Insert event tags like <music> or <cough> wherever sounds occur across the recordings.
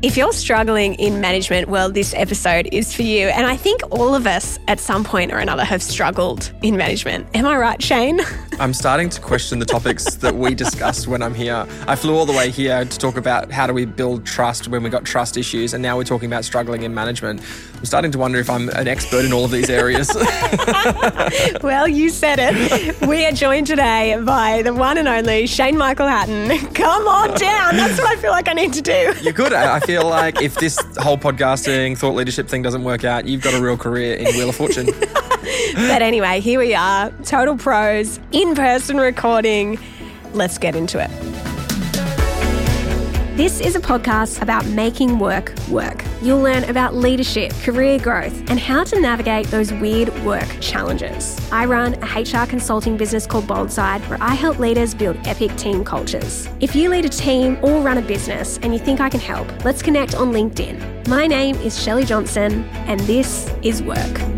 If you're struggling in management, well, this episode is for you. And I think all of us at some point or another have struggled in management. Am I right, Shane? <laughs> I'm starting to question the topics that we discussed when I'm here. I flew all the way here to talk about how do we build trust when we got trust issues, and now we're talking about struggling in management. I'm starting to wonder if I'm an expert in all of these areas. <laughs> well, you said it. We are joined today by the one and only Shane Michael Hatton. <laughs> Come on down. That's what I feel like I need to do. You're good. I feel like if this whole podcasting, thought leadership thing doesn't work out, you've got a real career in Wheel of Fortune. but anyway, here we are, total pros, in person recording. Let's get into it. This is a podcast about making work work. You'll learn about leadership, career growth, and how to navigate those weird work challenges. I run a HR consulting business called Boldside where I help leaders build epic team cultures. If you lead a team or run a business and you think I can help, let's connect on LinkedIn. My name is Shelley Johnson, and this is Work.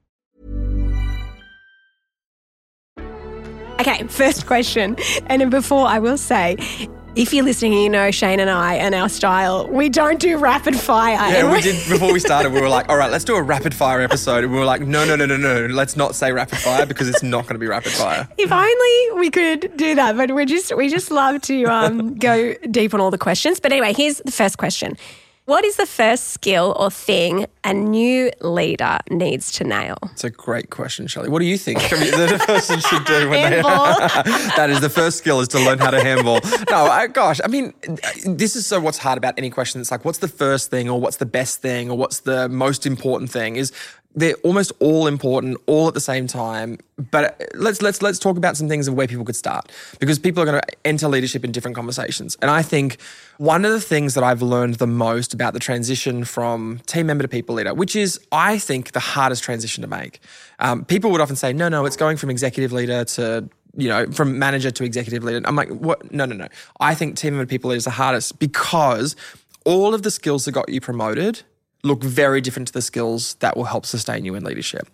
Okay, first question. And before I will say, if you're listening, you know Shane and I and our style, we don't do rapid fire. Yeah, we <laughs> did before we started. We were like, all right, let's do a rapid fire episode. And we were like, no, no, no, no, no, let's not say rapid fire because it's not going to be rapid fire. If only we could do that, but we just we just love to um, go deep on all the questions. But anyway, here's the first question. What is the first skill or thing a new leader needs to nail? It's a great question, Shelley. What do you think the <laughs> person should do when they <laughs> that is the first skill is to learn how to handball. No, I, gosh, I mean, this is so what's hard about any question. It's like, what's the first thing, or what's the best thing, or what's the most important thing? Is they're almost all important all at the same time but let's let's let's talk about some things of where people could start because people are going to enter leadership in different conversations and i think one of the things that i've learned the most about the transition from team member to people leader which is i think the hardest transition to make um, people would often say no no it's going from executive leader to you know, from manager to executive leader. I'm like, what? No, no, no. I think team member to people leader is the hardest because all of the skills that got you promoted look very different to the skills that will help sustain you in leadership.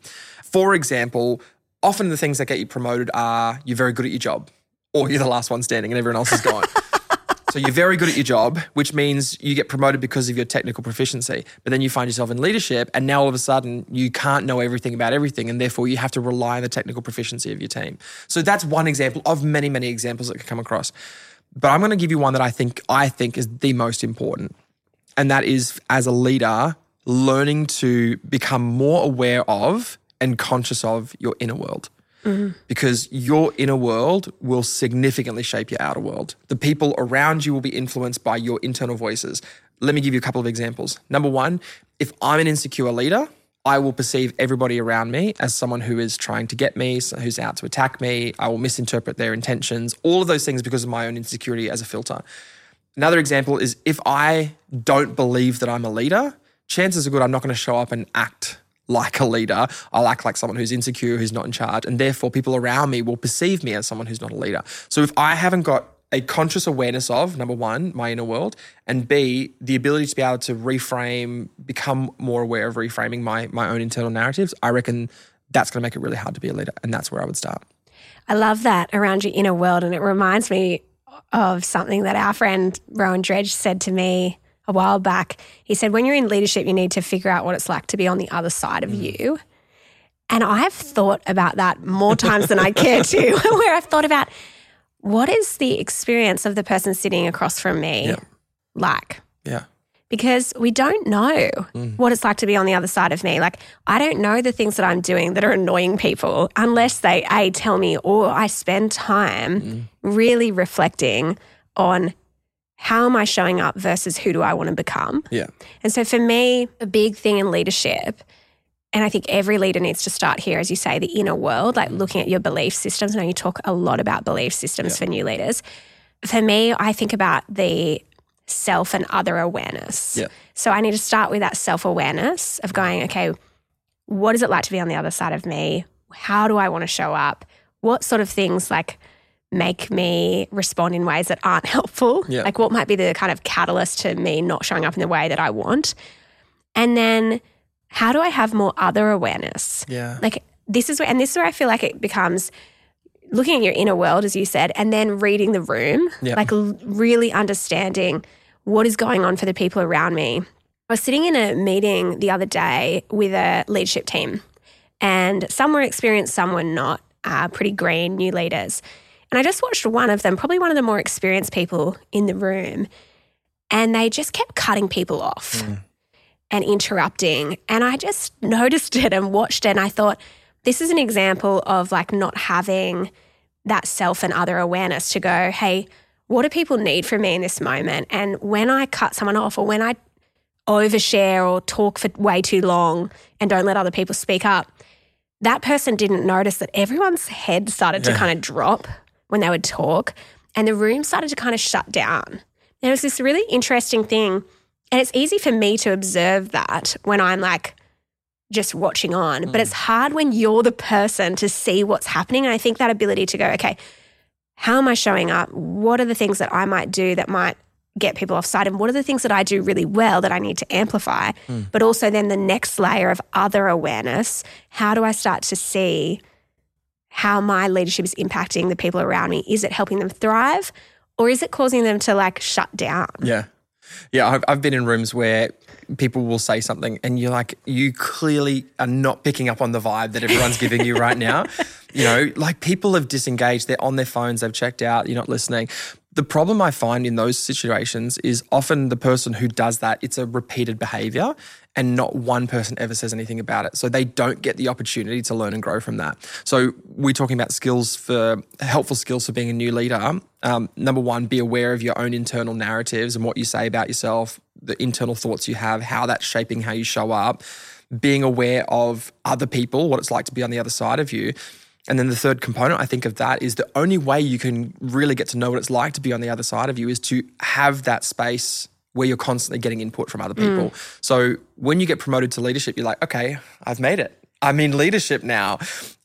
For example, often the things that get you promoted are you're very good at your job or you're the last one standing and everyone else is gone. <laughs> so you're very good at your job, which means you get promoted because of your technical proficiency. But then you find yourself in leadership and now all of a sudden you can't know everything about everything and therefore you have to rely on the technical proficiency of your team. So that's one example of many, many examples that could come across. But I'm going to give you one that I think I think is the most important. And that is as a leader, learning to become more aware of and conscious of your inner world. Mm-hmm. Because your inner world will significantly shape your outer world. The people around you will be influenced by your internal voices. Let me give you a couple of examples. Number one, if I'm an insecure leader, I will perceive everybody around me as someone who is trying to get me, who's out to attack me. I will misinterpret their intentions, all of those things because of my own insecurity as a filter. Another example is if I don't believe that I'm a leader, chances are good I'm not going to show up and act like a leader. I'll act like someone who's insecure, who's not in charge. And therefore, people around me will perceive me as someone who's not a leader. So if I haven't got a conscious awareness of number one, my inner world, and B, the ability to be able to reframe, become more aware of reframing my my own internal narratives, I reckon that's going to make it really hard to be a leader. And that's where I would start. I love that around your inner world. And it reminds me of something that our friend Rowan Dredge said to me a while back. He said, when you're in leadership, you need to figure out what it's like to be on the other side of mm. you. And I've thought about that more times than I care to, <laughs> where I've thought about what is the experience of the person sitting across from me yeah. like? Yeah. Because we don't know mm. what it's like to be on the other side of me. Like, I don't know the things that I'm doing that are annoying people unless they, A, tell me or I spend time mm. really reflecting on how am I showing up versus who do I want to become? Yeah. And so for me, a big thing in leadership and I think every leader needs to start here, as you say, the inner world, like looking at your belief systems. I know you talk a lot about belief systems yeah. for new leaders. For me, I think about the self and other awareness. Yeah. So I need to start with that self awareness of going, okay, what is it like to be on the other side of me? How do I want to show up? What sort of things like make me respond in ways that aren't <laughs> helpful? Yeah. Like what might be the kind of catalyst to me not showing up in the way that I want? And then how do I have more other awareness? Yeah. Like this is where, and this is where I feel like it becomes looking at your inner world, as you said, and then reading the room, yeah. like really understanding what is going on for the people around me. I was sitting in a meeting the other day with a leadership team, and some were experienced, some were not, uh, pretty green, new leaders. And I just watched one of them, probably one of the more experienced people in the room, and they just kept cutting people off. Mm and interrupting. And I just <laughs> noticed it and watched it. And I thought, this is an example of like not having that self and other awareness to go, hey, what do people need from me in this moment? And when I cut someone off or when I overshare or talk for way too long and don't let other people speak up, that person didn't notice that everyone's head started yeah. to kind of drop when they would talk and the room started to kind of shut down. There was this really interesting thing and it's easy for me to observe that when I'm like just watching on, mm. but it's hard when you're the person to see what's happening. And I think that ability to go, okay, how am I showing up? What are the things that I might do that might get people offside? And what are the things that I do really well that I need to amplify? Mm. But also then the next layer of other awareness. How do I start to see how my leadership is impacting the people around me? Is it helping them thrive? Or is it causing them to like shut down? Yeah. Yeah, I've, I've been in rooms where people will say something and you're like, you clearly are not picking up on the vibe that everyone's giving you right now. <laughs> You know, like people have disengaged, they're on their phones, they've checked out, you're not listening. The problem I find in those situations is often the person who does that, it's a repeated behavior and not one person ever says anything about it. So they don't get the opportunity to learn and grow from that. So we're talking about skills for helpful skills for being a new leader. Um, number one, be aware of your own internal narratives and what you say about yourself, the internal thoughts you have, how that's shaping how you show up, being aware of other people, what it's like to be on the other side of you. And then the third component, I think, of that is the only way you can really get to know what it's like to be on the other side of you is to have that space where you're constantly getting input from other people. Mm. So when you get promoted to leadership, you're like, okay, I've made it. I'm in leadership now.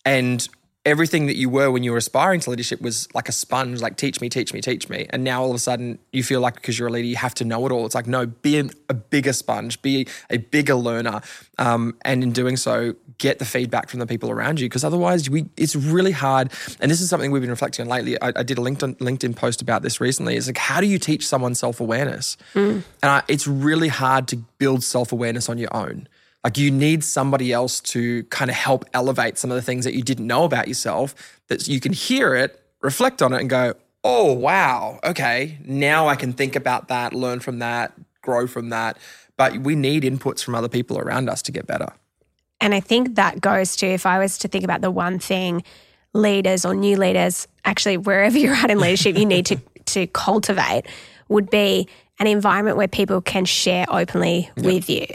And everything that you were when you were aspiring to leadership was like a sponge, like teach me, teach me, teach me. And now all of a sudden you feel like because you're a leader, you have to know it all. It's like, no, be a bigger sponge, be a bigger learner. Um, and in doing so, get the feedback from the people around you. Because otherwise we it's really hard. And this is something we've been reflecting on lately. I, I did a LinkedIn, LinkedIn post about this recently. It's like, how do you teach someone self-awareness? Mm. And I, it's really hard to build self-awareness on your own. Like you need somebody else to kind of help elevate some of the things that you didn't know about yourself that you can hear it, reflect on it, and go, oh, wow, okay, now I can think about that, learn from that, grow from that. But we need inputs from other people around us to get better. And I think that goes to if I was to think about the one thing leaders or new leaders, actually, wherever <laughs> you're at in leadership, you need to, to cultivate would be an environment where people can share openly with you.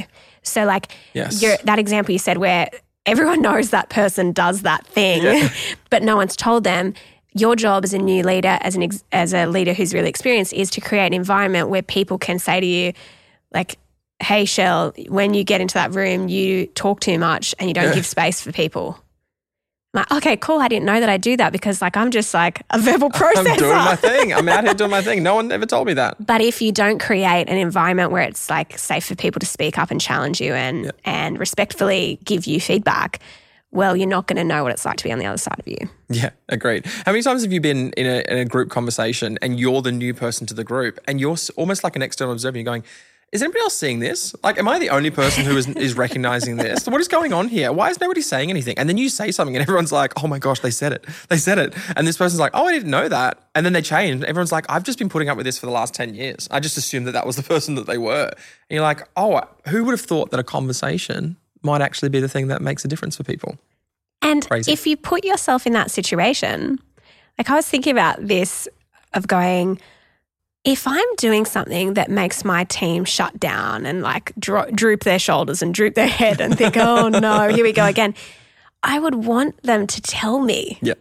So, like yes. that example you said, where everyone <laughs> knows that person does that thing, yeah. <laughs> but no one's told them. Your job as a new leader, as an ex- as a leader who's really experienced, is to create an environment where people can say to you, like, "Hey, Shell, when you get into that room, you talk too much and you don't yeah. give space for people." Like, okay, cool. I didn't know that I do that because like I'm just like a verbal processor. <laughs> I'm doing my thing. I'm out here doing my thing. No one ever told me that. But if you don't create an environment where it's like safe for people to speak up and challenge you and and respectfully give you feedback, well, you're not going to know what it's like to be on the other side of you. Yeah, agreed. How many times have you been in a, in a group conversation and you're the new person to the group and you're almost like an external observer? You're going, is anybody else seeing this? Like, am I the only person who is, is recognizing this? What is going on here? Why is nobody saying anything? And then you say something and everyone's like, oh my gosh, they said it. They said it. And this person's like, oh, I didn't know that. And then they change. Everyone's like, I've just been putting up with this for the last 10 years. I just assumed that that was the person that they were. And you're like, oh, who would have thought that a conversation might actually be the thing that makes a difference for people? And Crazy. if you put yourself in that situation, like I was thinking about this of going, if I'm doing something that makes my team shut down and like dro- droop their shoulders and droop their head and think, oh <laughs> no, here we go again, I would want them to tell me. Yeah.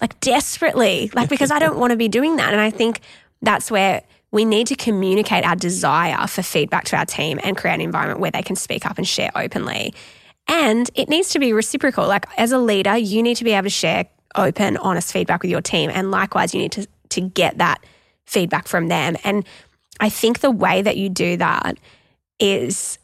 Like desperately, like because I don't want to be doing that. And I think that's where we need to communicate our desire for feedback to our team and create an environment where they can speak up and share openly. And it needs to be reciprocal. Like as a leader, you need to be able to share open, honest feedback with your team. And likewise, you need to, to get that feedback from them. And I think the way that you do that is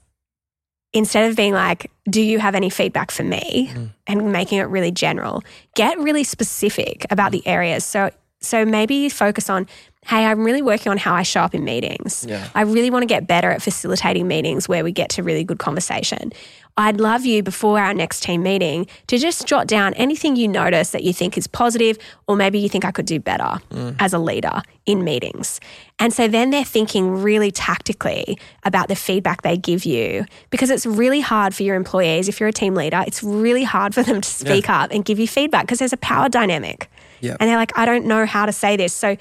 instead of being like, do you have any feedback for me? Mm. And making it really general, get really specific about the areas. So so maybe you focus on, hey, I'm really working on how I show up in meetings. Yeah. I really want to get better at facilitating meetings where we get to really good conversation. I'd love you before our next team meeting to just jot down anything you notice that you think is positive, or maybe you think I could do better mm. as a leader in meetings. And so then they're thinking really tactically about the feedback they give you because it's really hard for your employees. If you're a team leader, it's really hard for them to speak yeah. up and give you feedback because there's a power dynamic. Yeah. And they're like, I don't know how to say this. So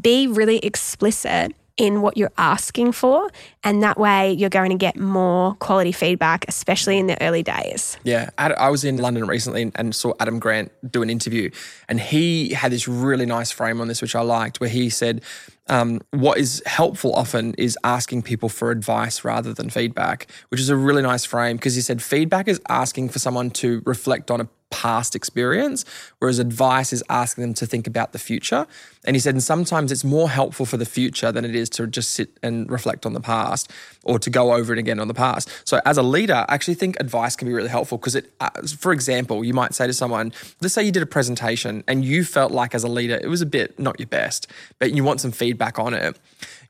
be really explicit in what you're asking for. And that way you're going to get more quality feedback, especially in the early days. Yeah. I was in London recently and saw Adam Grant do an interview. And he had this really nice frame on this, which I liked, where he said, um, what is helpful often is asking people for advice rather than feedback, which is a really nice frame because he said feedback is asking for someone to reflect on a past experience, whereas advice is asking them to think about the future. And he said, and sometimes it's more helpful for the future than it is to just sit and reflect on the past or to go over it again on the past. So as a leader, I actually think advice can be really helpful because it, uh, for example, you might say to someone, let's say you did a presentation and you felt like as a leader, it was a bit not your best, but you want some feedback on it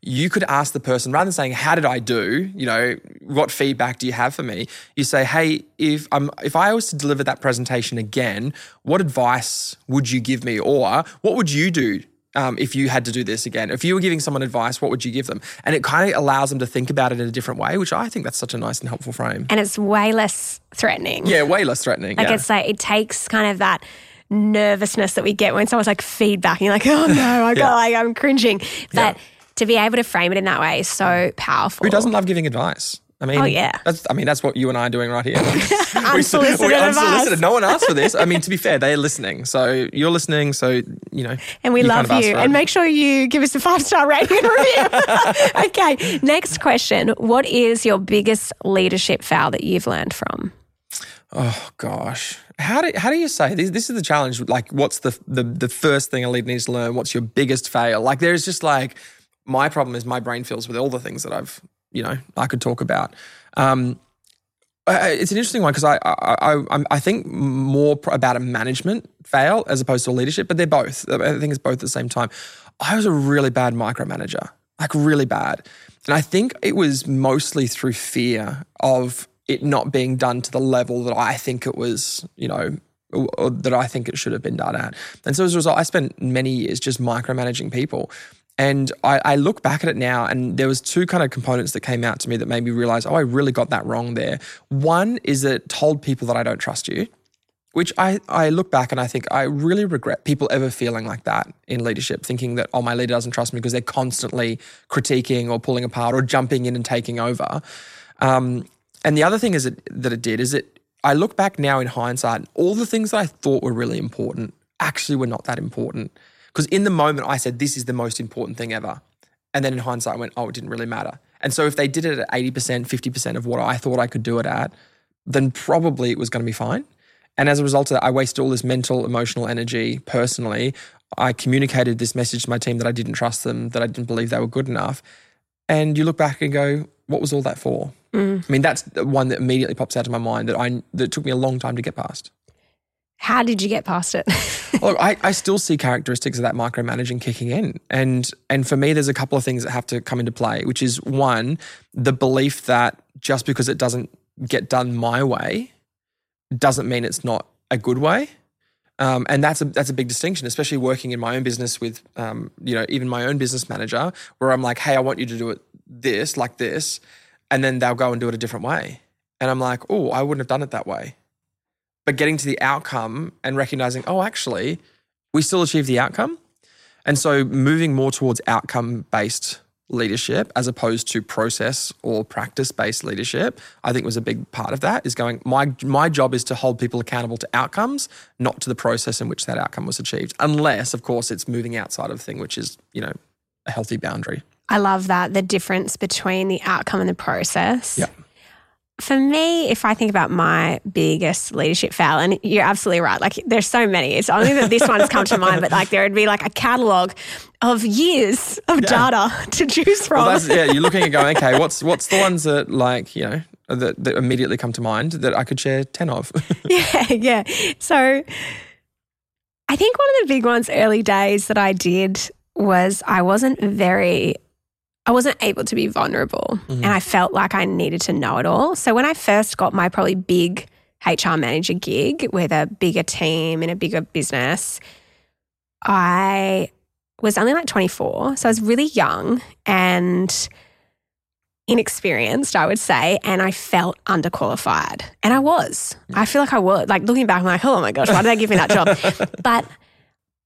you could ask the person rather than saying, "How did I do?" You know, what feedback do you have for me? You say, "Hey, if I'm if I was to deliver that presentation again, what advice would you give me, or what would you do?" Um, if you had to do this again, if you were giving someone advice, what would you give them? And it kind of allows them to think about it in a different way, which I think that's such a nice and helpful frame. And it's way less threatening. Yeah, way less threatening. Like yeah. it's like it takes kind of that nervousness that we get when someone's like feedback and you're like, oh no, I <laughs> got yeah. like I'm cringing. But yeah to be able to frame it in that way is so powerful. Who doesn't love giving advice? I mean, oh, yeah. That's, I mean, that's what you and I are doing right here. <laughs> unsolicited, we, unsolicited. No one asked for this. I mean, to be fair, they're listening. So you're listening. So, you know. And we love kind of you. And make sure you give us a five star rating and <laughs> review. okay. Next question. What is your biggest leadership fail that you've learned from? Oh, gosh. How do, how do you say this? This is the challenge. Like, what's the, the, the first thing a leader needs to learn? What's your biggest fail? Like, there's just like, my problem is my brain fills with all the things that I've, you know, I could talk about. Um, it's an interesting one because I, I, I, I, think more about a management fail as opposed to a leadership, but they're both. I think it's both at the same time. I was a really bad micromanager, like really bad. And I think it was mostly through fear of it not being done to the level that I think it was, you know, that I think it should have been done at. And so as a result, I spent many years just micromanaging people. And I, I, look back at it now, and there was two kind of components that came out to me that made me realize, oh, I really got that wrong there. One is that it told people that I don't trust you, which I, I look back and I think I really regret people ever feeling like that in leadership, thinking that, oh, my leader doesn't trust me because they're constantly critiquing or pulling apart or jumping in and taking over. Um, and the other thing is it, that it did is it, I look back now in hindsight, all the things that I thought were really important actually were not that important. Because in the moment, I said, this is the most important thing ever. And then in hindsight, I went, oh, it didn't really matter. And so if they did it at 80%, 50% of what I thought I could do it at, then probably it was going to be fine. And as a result of that, I wasted all this mental, emotional energy personally. I communicated this message to my team that I didn't trust them, that I didn't believe they were good enough. And you look back and go, what was all that for? Mm. I mean, that's the one that immediately pops out of my mind that I that took me a long time to get past. How did you get past it? <laughs> Look, I, I still see characteristics of that micromanaging kicking in. And and for me, there's a couple of things that have to come into play, which is one, the belief that just because it doesn't get done my way doesn't mean it's not a good way. Um, and that's a that's a big distinction, especially working in my own business with, um, you know, even my own business manager, where I'm like, hey, I want you to do it this like this, and then they'll go and do it a different way, and I'm like, oh, I wouldn't have done it that way but getting to the outcome and recognizing, oh, actually, we still achieve the outcome. And so moving more towards outcome based leadership as opposed to process or practice based leadership i think was a big part of that is going my my job is to hold people accountable to outcomes not to the process in which that outcome was achieved unless of course it's moving outside of the thing which is you know a healthy boundary I love that the difference between the outcome and the process. Yeah. For me, if I think about my biggest leadership fail, and you're absolutely right, like there's so many. It's only that this one's come to mind, but like there would be like a catalog of years of data to choose from. well, yeah you're looking at going okay what's what's the ones that like you know that, that immediately come to mind that i could share 10 of <laughs> yeah, yeah. So I think one of the big ones early days that I did was I wasn't very I wasn't able to be vulnerable and mm-hmm. I felt like I needed to know it all. So when I first got my probably big HR manager gig with a bigger team in a bigger business, I was only like 24. So I was really young and inexperienced, I would say, and I felt underqualified. And I was. Mm. I feel like I was. Like looking back, I'm like, oh my gosh, why did they give me that job? <laughs> but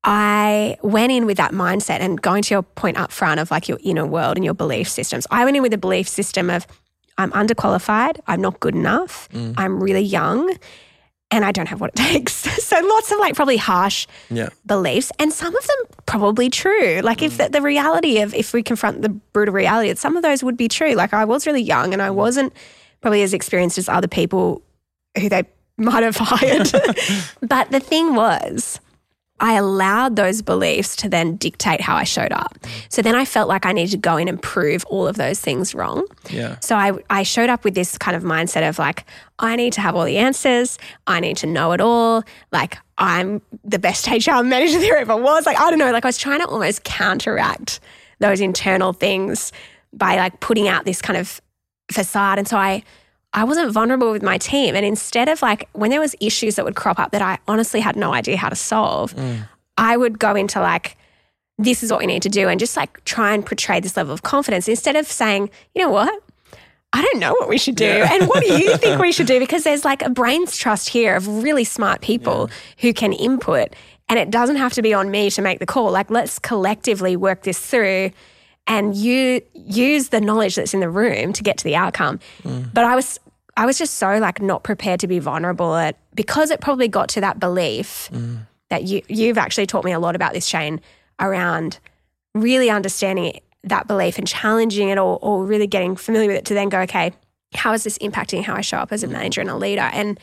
I went in with that mindset and going to your point up front of like your inner world and your belief systems. I went in with a belief system of I'm underqualified, I'm not good enough, mm. I'm really young, and I don't have what it <laughs> takes. so lots of like probably harsh yeah beliefs, and some of them probably true. Like if mm. the, the reality of if we confront the brutal reality, some of those would be true. Like I was really young and I mm. wasn't probably as experienced as other people who they <laughs> might have hired. <laughs> but the thing was, I allowed those beliefs to then dictate how I showed up. So then I felt like I needed to go in and prove all of those things wrong. yeah So I, I showed up with this kind of mindset of like, I need to have all the answers. I need to know it all. Like, I'm the best <laughs> HR manager there ever was. Like, I don't know. Like, I was trying to almost counteract those internal things by like putting out this kind of facade. And so I, I wasn't vulnerable with my team. And instead of like, when there was issues that would crop up that I honestly had no idea how to solve, mm. I would go into like, this is what we need to do and just like try and portray this level of confidence instead of saying, you know what? I don't know what we should do. And what do you think we <laughs> should do? Because there's like a brains trust here of really smart people who can input. And it doesn't have to be on me to make the call. Like, let's collectively work this through and you use the knowledge that's in the room to get to the outcome. But I was I was just so like not prepared to be vulnerable at because it probably got to that belief that you you've actually taught me a lot about this, Shane, around really understanding that belief and challenging it or, or really getting familiar with it to then go, okay, how is this impacting how I show up as a manager and a leader? And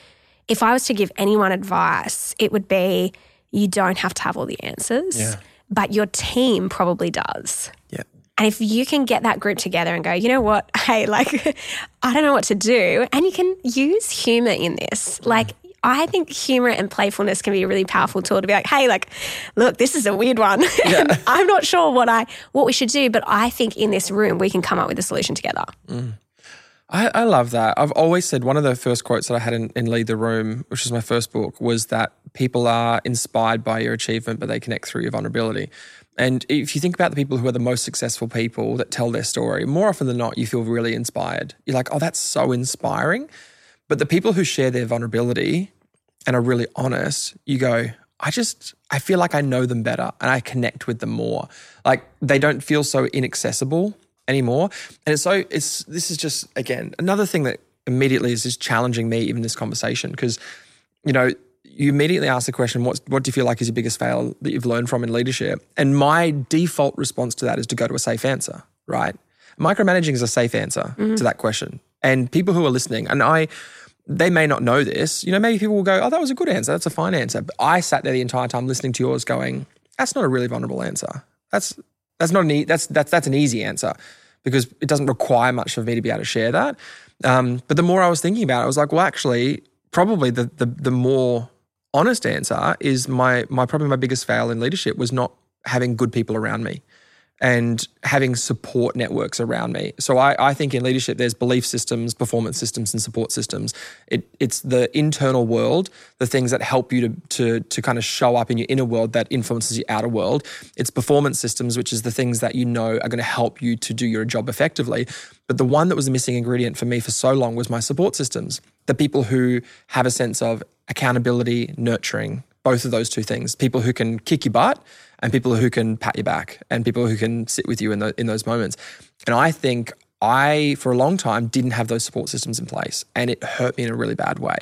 if I was to give anyone advice, it would be you don't have to have all the answers, Yeah. but your team probably does. yeah And if you can get that group together and go, you know what? <laughs> Hey, like, <laughs> I don't know what to do. And you can use humor in this. Like, I think humor and playfulness can be a really powerful tool to be like, hey, like, look, this is a weird one. <laughs> and I'm not sure what I what we should do, but I think in this room we can come up with a solution together. Mm. I, I love that. I've always said one of the first quotes that I had in, in Lead the Room, which is my first book, was that people are inspired by your achievement, but they connect through your vulnerability. And if you think about the people who are the most successful people that tell their story, more often than not, you feel really inspired. You're like, oh, that's so inspiring. But the people who share their vulnerability and are really honest, you go, I just, I feel like I know them better and I connect with them more. Like they don't feel so inaccessible anymore. And it's so, it's, this is just, again, another thing that immediately is just challenging me even this conversation because, you know, you immediately ask the question, what, what do you feel like is your biggest fail that you've learned from in leadership? And my default response to that is to go to a safe answer, right? Micromanaging is a safe answer to that question. And people who are listening, and I, they may not know this, you know, maybe people will go, oh, that was a good answer. That's a fine answer. But I sat there the entire time listening to yours going, that's not a really vulnerable answer. That's, that's not an, e- that's, that's, that's an easy answer because it doesn't require much of me to be able to share that. Um, but the more I was thinking about it, I was like, well, actually, probably the, the, the more honest answer is my, my, probably my biggest fail in leadership was not having good people around me and having support networks around me. So I, I think in leadership, there's belief systems, performance systems, and support systems. It, it's the internal world, the things that help you to, to, to kind of show up in your inner world that influences your outer world. It's performance systems, which is the things that you know are going to help you to do your job effectively. But the one that was the missing ingredient for me for so long was my support systems. The people who have a sense of accountability, nurturing, both of those two things people who can kick your butt and people who can pat your back and people who can sit with you in, the, in those moments. And I think I, for a long time, didn't have those support systems in place and it hurt me in a really bad way.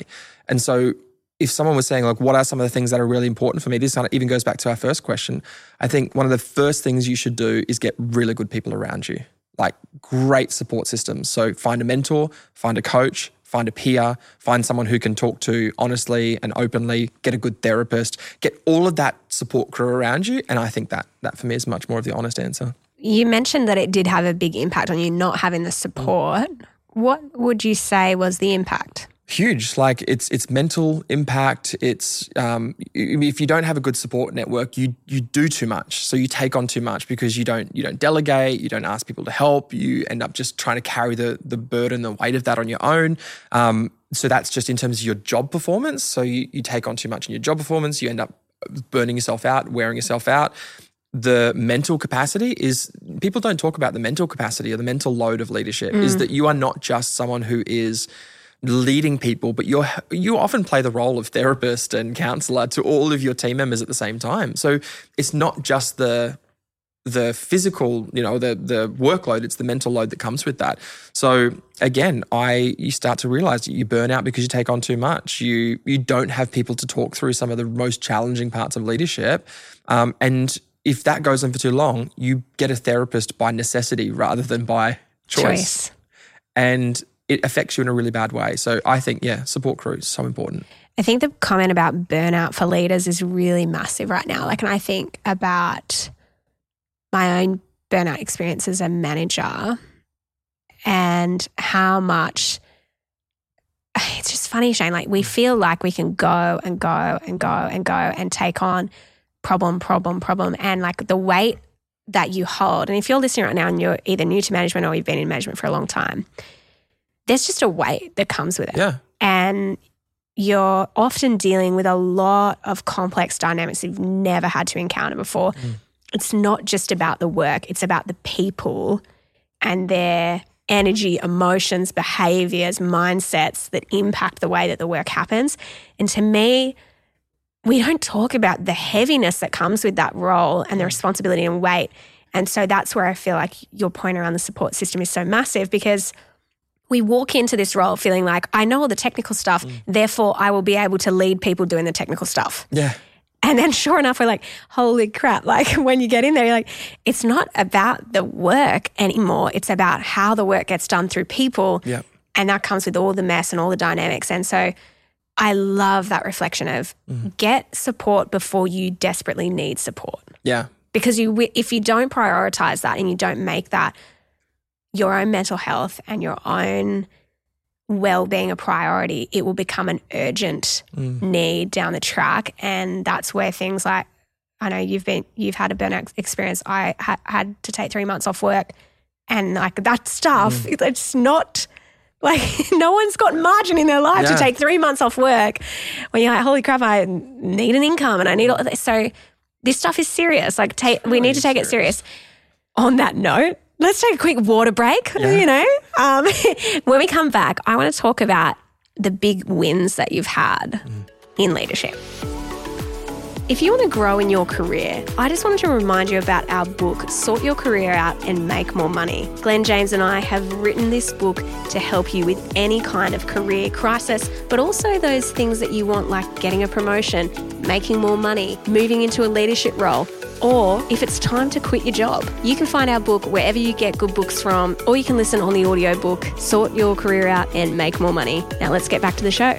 And so if someone was saying, like, what are some of the things that are really important for me? This kind of even goes back to our first question. I think one of the first things you should do is get really good people around you, like great support systems. So find a mentor, find a coach, find a peer, find someone who can talk to honestly and openly, get a good therapist, get all of that support crew around you. And I think that that for me is much more of the honest answer. You mentioned that it did have a big impact on you not having the support. What would you say was the impact? Huge. Like it's it's mental impact. It's um, if you don't have a good support network you you do too much. So you take on too much because you don't you don't delegate you don't ask people to help. You end up just trying to carry the the burden the weight of that on your own. Um, so that's just in terms of your job performance. So you, you take on too much in your job performance. You end up burning yourself out wearing yourself out. The mental capacity is people don't talk about the mental capacity or the mental load of leadership mm. is that you are not just someone who is leading people, but you're you often play the role of therapist and counselor to all of your team members at the same time. So it's not just the the physical, you know, the the workload, it's the mental load that comes with that. So again, I you start to realize that you burn out because you take on too much. You you don't have people to talk through some of the most challenging parts of leadership. Um, and if that goes on for too long, you get a therapist by necessity rather than by choice. choice. And it affects you in a really bad way. So I think, yeah, support crew is so important. I think the comment about burnout for leaders is really massive right now. Like, and I think about my own burnout experience as a manager and how much <sighs> it's just funny, Shane. Like, we feel like we can go and go and go and go and take on problem, problem, problem. And like the weight that you hold. And if you're listening right now and you're either new to management or you've been in management for a long time, there's just a weight that comes with it. Yeah. And you're often dealing with a lot of complex dynamics you've never had to encounter before. Mm. It's not just about the work, it's about the people and their energy, emotions, behaviors, mindsets that impact the way that the work happens. And to me, we don't talk about the heaviness that comes with that role and the mm. responsibility and weight. And so that's where I feel like your point around the support system is so massive because – we walk into this role feeling like I know all the technical stuff, mm. therefore I will be able to lead people doing the technical stuff. Yeah. And then sure enough, we're like, holy crap. Like <laughs> when you get in there, you're like, it's not about the work anymore. It's about how the work gets done through people. Yeah. And that comes with all the mess and all the dynamics. And so I love that reflection of mm. get support before you desperately need support. Yeah. Because you, if you don't prioritize that and you don't make that your own mental health and your own well being a priority, it will become an urgent mm. need down the track. And that's where things like, I know you've been, you've had a burnout experience. I ha- had to take three months off work. And like that stuff, mm. it's not like <laughs> no one's got margin in their life yeah. to take three months off work when you're like, holy crap, I need an income and I need all this. So this stuff is serious. Like, take, we need to take serious. it serious. On that note, let's take a quick water break. <laughs> Yeah. You know, um, <laughs> when we come back, I want to talk about the big wins that you've had mm. in leadership. If you want to grow in your career, I just wanted to remind you about our book, Sort Your Career Out and Make More Money. Glen James and I have written this book to help you with any kind of career crisis, but also those things that you want, like getting a promotion, making more money, moving into a leadership role or if it's time to quit your job. You can find our book wherever you get good books from, or you can listen on the audiobook, Sort Your Career Out and Make More Money. Now let's get back to the show.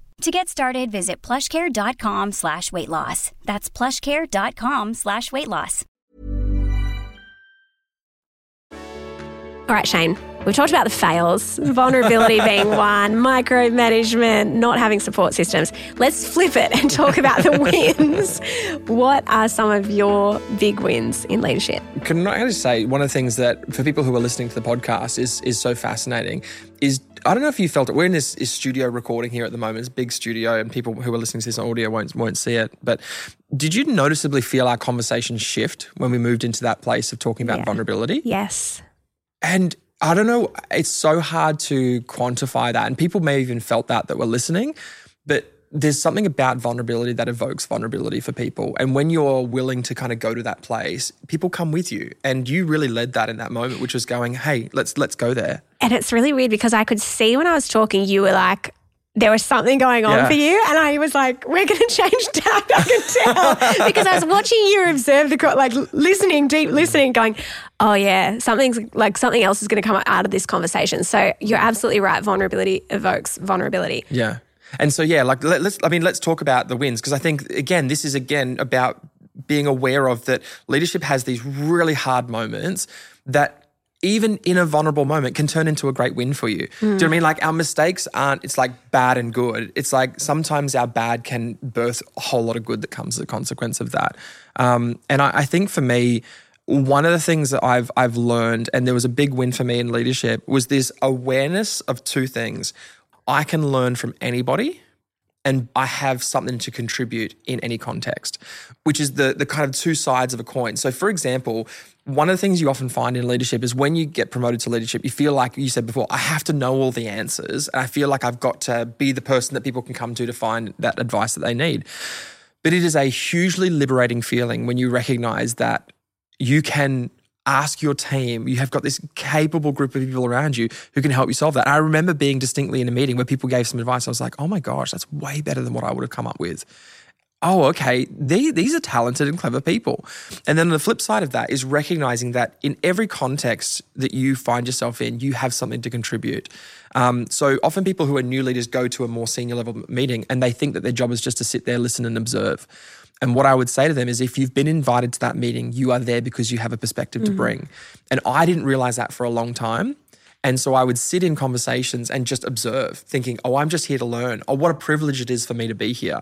To get started, visit plushcare.com slash weight loss. That's plushcare.com slash weight loss. All right, Shane, we've talked about the fails, vulnerability <laughs> being one, micromanagement, not having support systems. Let's flip it and talk about the <laughs> wins. What are some of your big wins in leadership? Can I just say one of the things that for people who are listening to the podcast is is so fascinating is I don't know if you felt it. We're in this, this studio recording here at the moment. It's a big studio, and people who are listening to this audio won't won't see it. But did you noticeably feel our conversation shift when we moved into that place of talking about Yeah. vulnerability? Yes. And I don't know, it's so hard to quantify that. And people may have even felt that that were listening, but there's something about vulnerability that evokes vulnerability for people. And when you're willing to kind of go to that place, people come with you. And you really led that in that moment, which was going, hey, let's let's go there. And it's really weird because I could see when I was talking, you were like, there was something going on Yeah. for you. And I was like, we're going <laughs> to change tact. I can tell. <laughs> because I was watching you observe the, co- like listening, deep listening, going, oh, yeah, something's like something else is going to come out of this conversation. So you're absolutely right. Vulnerability evokes vulnerability. Yeah. And so yeah, like let, us I mean let's talk about the wins because I think again this is again about being aware of that leadership has these really hard moments that even in a vulnerable moment can turn into a great win for you. Do you know what I mean? Like our mistakes aren't it's like bad and good. It's like sometimes our bad can birth a whole lot of good that comes as a consequence of that. Um, and I, I think for me, one of the things that I've I've learned, and there was a big win for me in leadership, was this awareness of two things. I can learn from anybody and I have something to contribute in any context, which is the the kind of two sides of a coin. So for example, one of the things you often find in leadership is when you get promoted to leadership, you feel like you said before, I have to know all the answers. And I feel like I've got to be the person that people can come to to find that advice that they need. But it is a hugely liberating feeling when you recognize that you can ask your team, you have got this capable group of people around you who can help you solve that. I remember being distinctly in a meeting where people gave some advice. I was like, oh my gosh, that's way better than what I would have come up with. Oh, okay. They, these are talented and clever people. And then the flip side of that is recognizing that in every context that you find yourself in, you have something to contribute. Um, so often people who are new leaders go to a more senior level meeting and they think that their job is just to sit there, listen, and observe. And what I would say to them is if you've been invited to that meeting, you are there because you have a perspective to mm. bring. And I didn't realize that for a long time. And so I would sit in conversations and just observe, thinking, oh, I'm just here to learn. Oh, what a privilege it is for me to be here.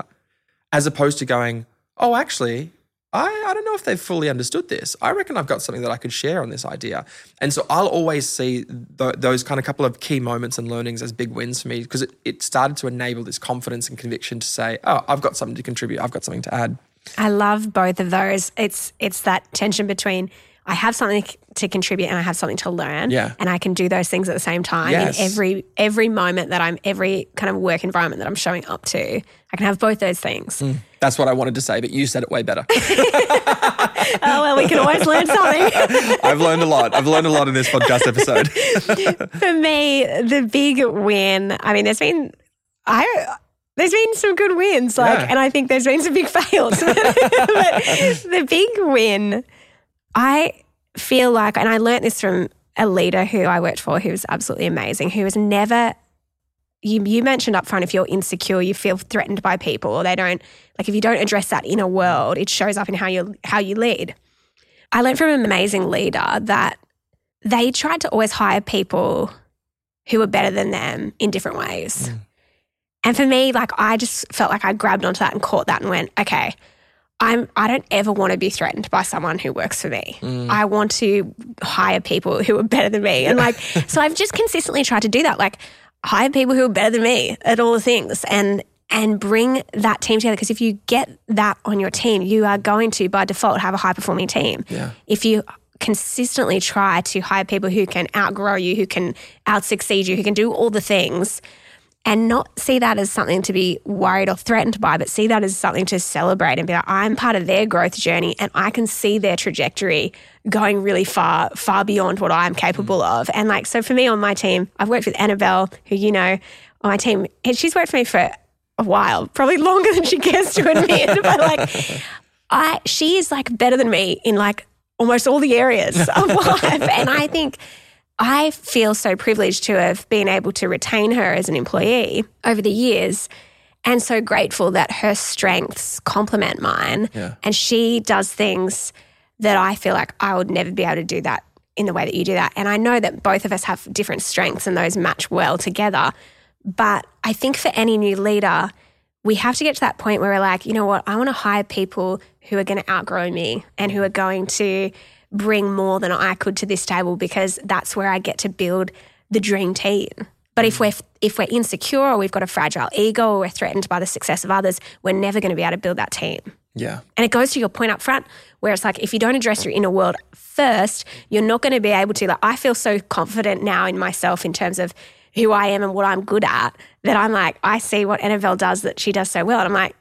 As opposed to going, oh, actually, I, I don't know if they've fully understood this. I reckon I've got something that I could share on this idea. And so I'll always see th- those kind of couple of key moments and learnings as big wins for me because it, it started to enable this confidence and conviction to say, oh, I've got something to contribute. I've got something to add. I love both of those. It's it's that tension between I have something to contribute and I have something to learn. Yeah. And I can do those things at the same time Yes. in every every moment that I'm every kind of work environment that I'm showing up to. I can have both those things. Hmm. That's what I wanted to say, but you said it way better. <laughs> Oh well, we can always learn something. <laughs> I've learned a lot. I've learned a lot in this podcast episode. <laughs> For me, the big win. I mean, there's been I. There's been some good wins, like, Yeah. and I think there's been some big <laughs> fails. <laughs> but the big win, I feel like, and I learnt this from a leader who I worked for, who was absolutely amazing, who was never. You, you mentioned up front if you're insecure, you feel threatened by people, or they don't like if you don't address that inner world, it shows up in how you how you lead. I learned from an amazing leader that they tried to always hire people who were better than them in different ways. Mm. And for me, like I just felt like I grabbed onto that and caught that and went, okay, I'm I don't ever want to be threatened by someone who works for me. Mm. I want to hire people who are better than me. And like <laughs> so I've just consistently tried to do that. Like hire people who are better than me at all the things and and bring that team together because if you get that on your team, you are going to by default have a high performing team. Yeah. If you consistently try to hire people who can outgrow you, who can out succeed you, who can do all the things, and not see that as something to be worried or threatened by, but see that as something to celebrate and be like, I'm part of their growth journey and I can see their trajectory going really far, far beyond what I'm capable of. And like, so for me on my team, I've worked with Annabelle, who you know on my team, she's worked for me for a while, probably longer than she cares to admit. <laughs> but like, I she is like better than me in like almost all the areas of <laughs> life, and I think. I feel so privileged to have been able to retain her as an employee over the years and so grateful that her strengths complement mine. Yeah. And she does things that I feel like I would never be able to do that in the way that you do that. And I know that both of us have different strengths and those match well together. But I think for any new leader, we have to get to that point where we're like, you know what, I want to hire people who are going to outgrow me and who are going to bring more than I could to this table because that's where I get to build the dream team. But if mm. we're if we're insecure or we've got a fragile ego or we're threatened by the success of others, we're never going to be able to build that team. Yeah. And it goes to your point up front, where it's like if you don't address your inner world first, you're not going to be able to. Like I feel so confident now in myself in terms of who I am and what I'm good at that I'm like, I see what Annabelle does that she does so well. And I'm like,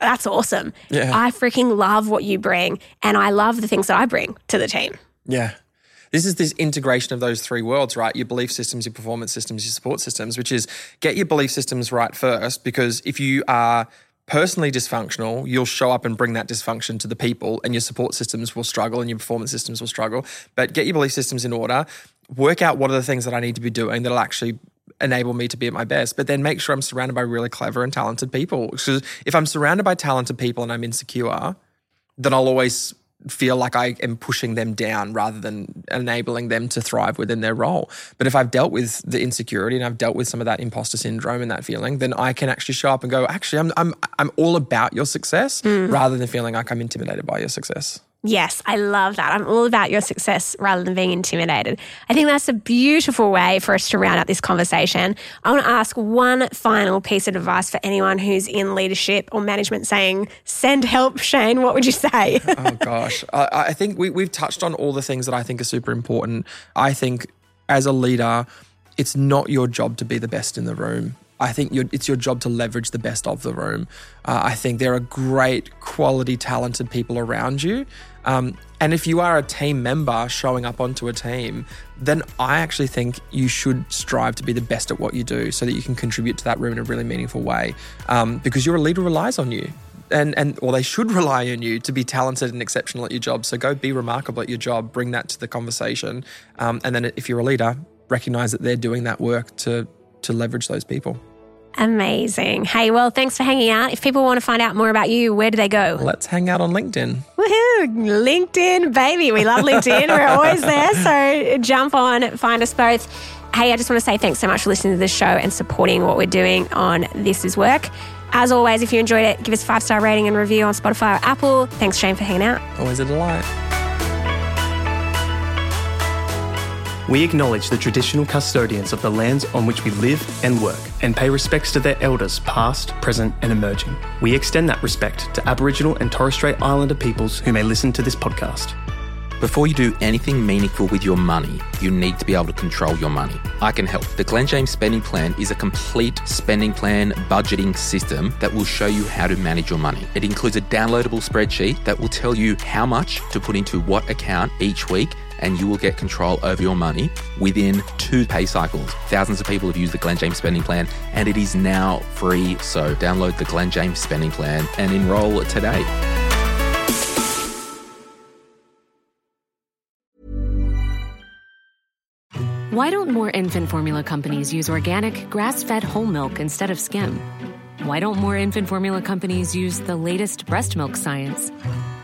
that's awesome. Yeah. I freaking love what you bring. And I love the things that I bring to the team. Yeah. This is this integration of those three worlds, right? Your belief systems, your performance systems, your support systems, which is get your belief systems right first, because if you are personally dysfunctional, you'll show up and bring that dysfunction to the people, and your support systems will struggle and your performance systems will struggle. But get your belief systems in order, work out what are the things that I need to be doing that'll actually enable me to be at my best, but then make sure I'm surrounded by really clever and talented people. Because if I'm surrounded by talented people and I'm insecure, then I'll always feel like I am pushing them down rather than enabling them to thrive within their role. But if I've dealt with the insecurity and I've dealt with some of that imposter syndrome and that feeling, then I can actually show up and go, actually, I'm I'm I'm all about your success mm. rather than feeling like I'm intimidated by your success. Yes, I love that. I'm all about your success rather than being intimidated. I think that's a beautiful way for us to round out this conversation. I want to ask one final piece of advice for anyone who's in leadership or management saying, send help, Shane. What would you say? <laughs> oh gosh, I, I think we, we've touched on all the things that I think are super important. I think as a leader, it's not your job to be the best in the room. I think it's your job to leverage the best of the room. Uh, I think there are great, quality, talented people around you. Um, and if you are a team member showing up onto a team, then I actually think you should strive to be the best at what you do so that you can contribute to that room in a really meaningful way. Um, because your leader relies on you and and or they should <laughs> rely on you to be talented and exceptional at your job. So go be remarkable at your job. Bring that to the conversation, um, and then if you're a leader, recognize that they're doing that work to to leverage those people. Amazing. Hey, well, thanks for hanging out. If people want to find out more about you, where do they go? Let's hang out on LinkedIn. Woohoo! LinkedIn, baby. We love LinkedIn. We're always there. So jump on, find us both. Hey, I just want to say thanks so much for listening to this show and supporting what we're doing on This Is Work. As always, if you enjoyed it, give us a five star rating and review on Spotify or Apple. Thanks, Shane, for hanging out. Always a delight. We acknowledge the traditional custodians of the lands on which we live and work and pay respects to their elders past, present, and emerging. We extend that respect to Aboriginal and Torres Strait Islander peoples who may listen to this podcast. Before you do anything meaningful with your money, you need to be able to control your money. I can help. The Glen James Spending Plan is a complete spending plan budgeting system that will show you how to manage your money. It includes a downloadable spreadsheet that will tell you how much to put into what account each week and you will get control over your money within two pay cycles. Thousands of people have used the Glen James Spending Plan and it is now free. So download the Glen James Spending Plan and enroll today. Why don't more infant formula companies use organic, grass fed whole milk instead of skim? Why don't more infant formula companies use the latest breast milk science?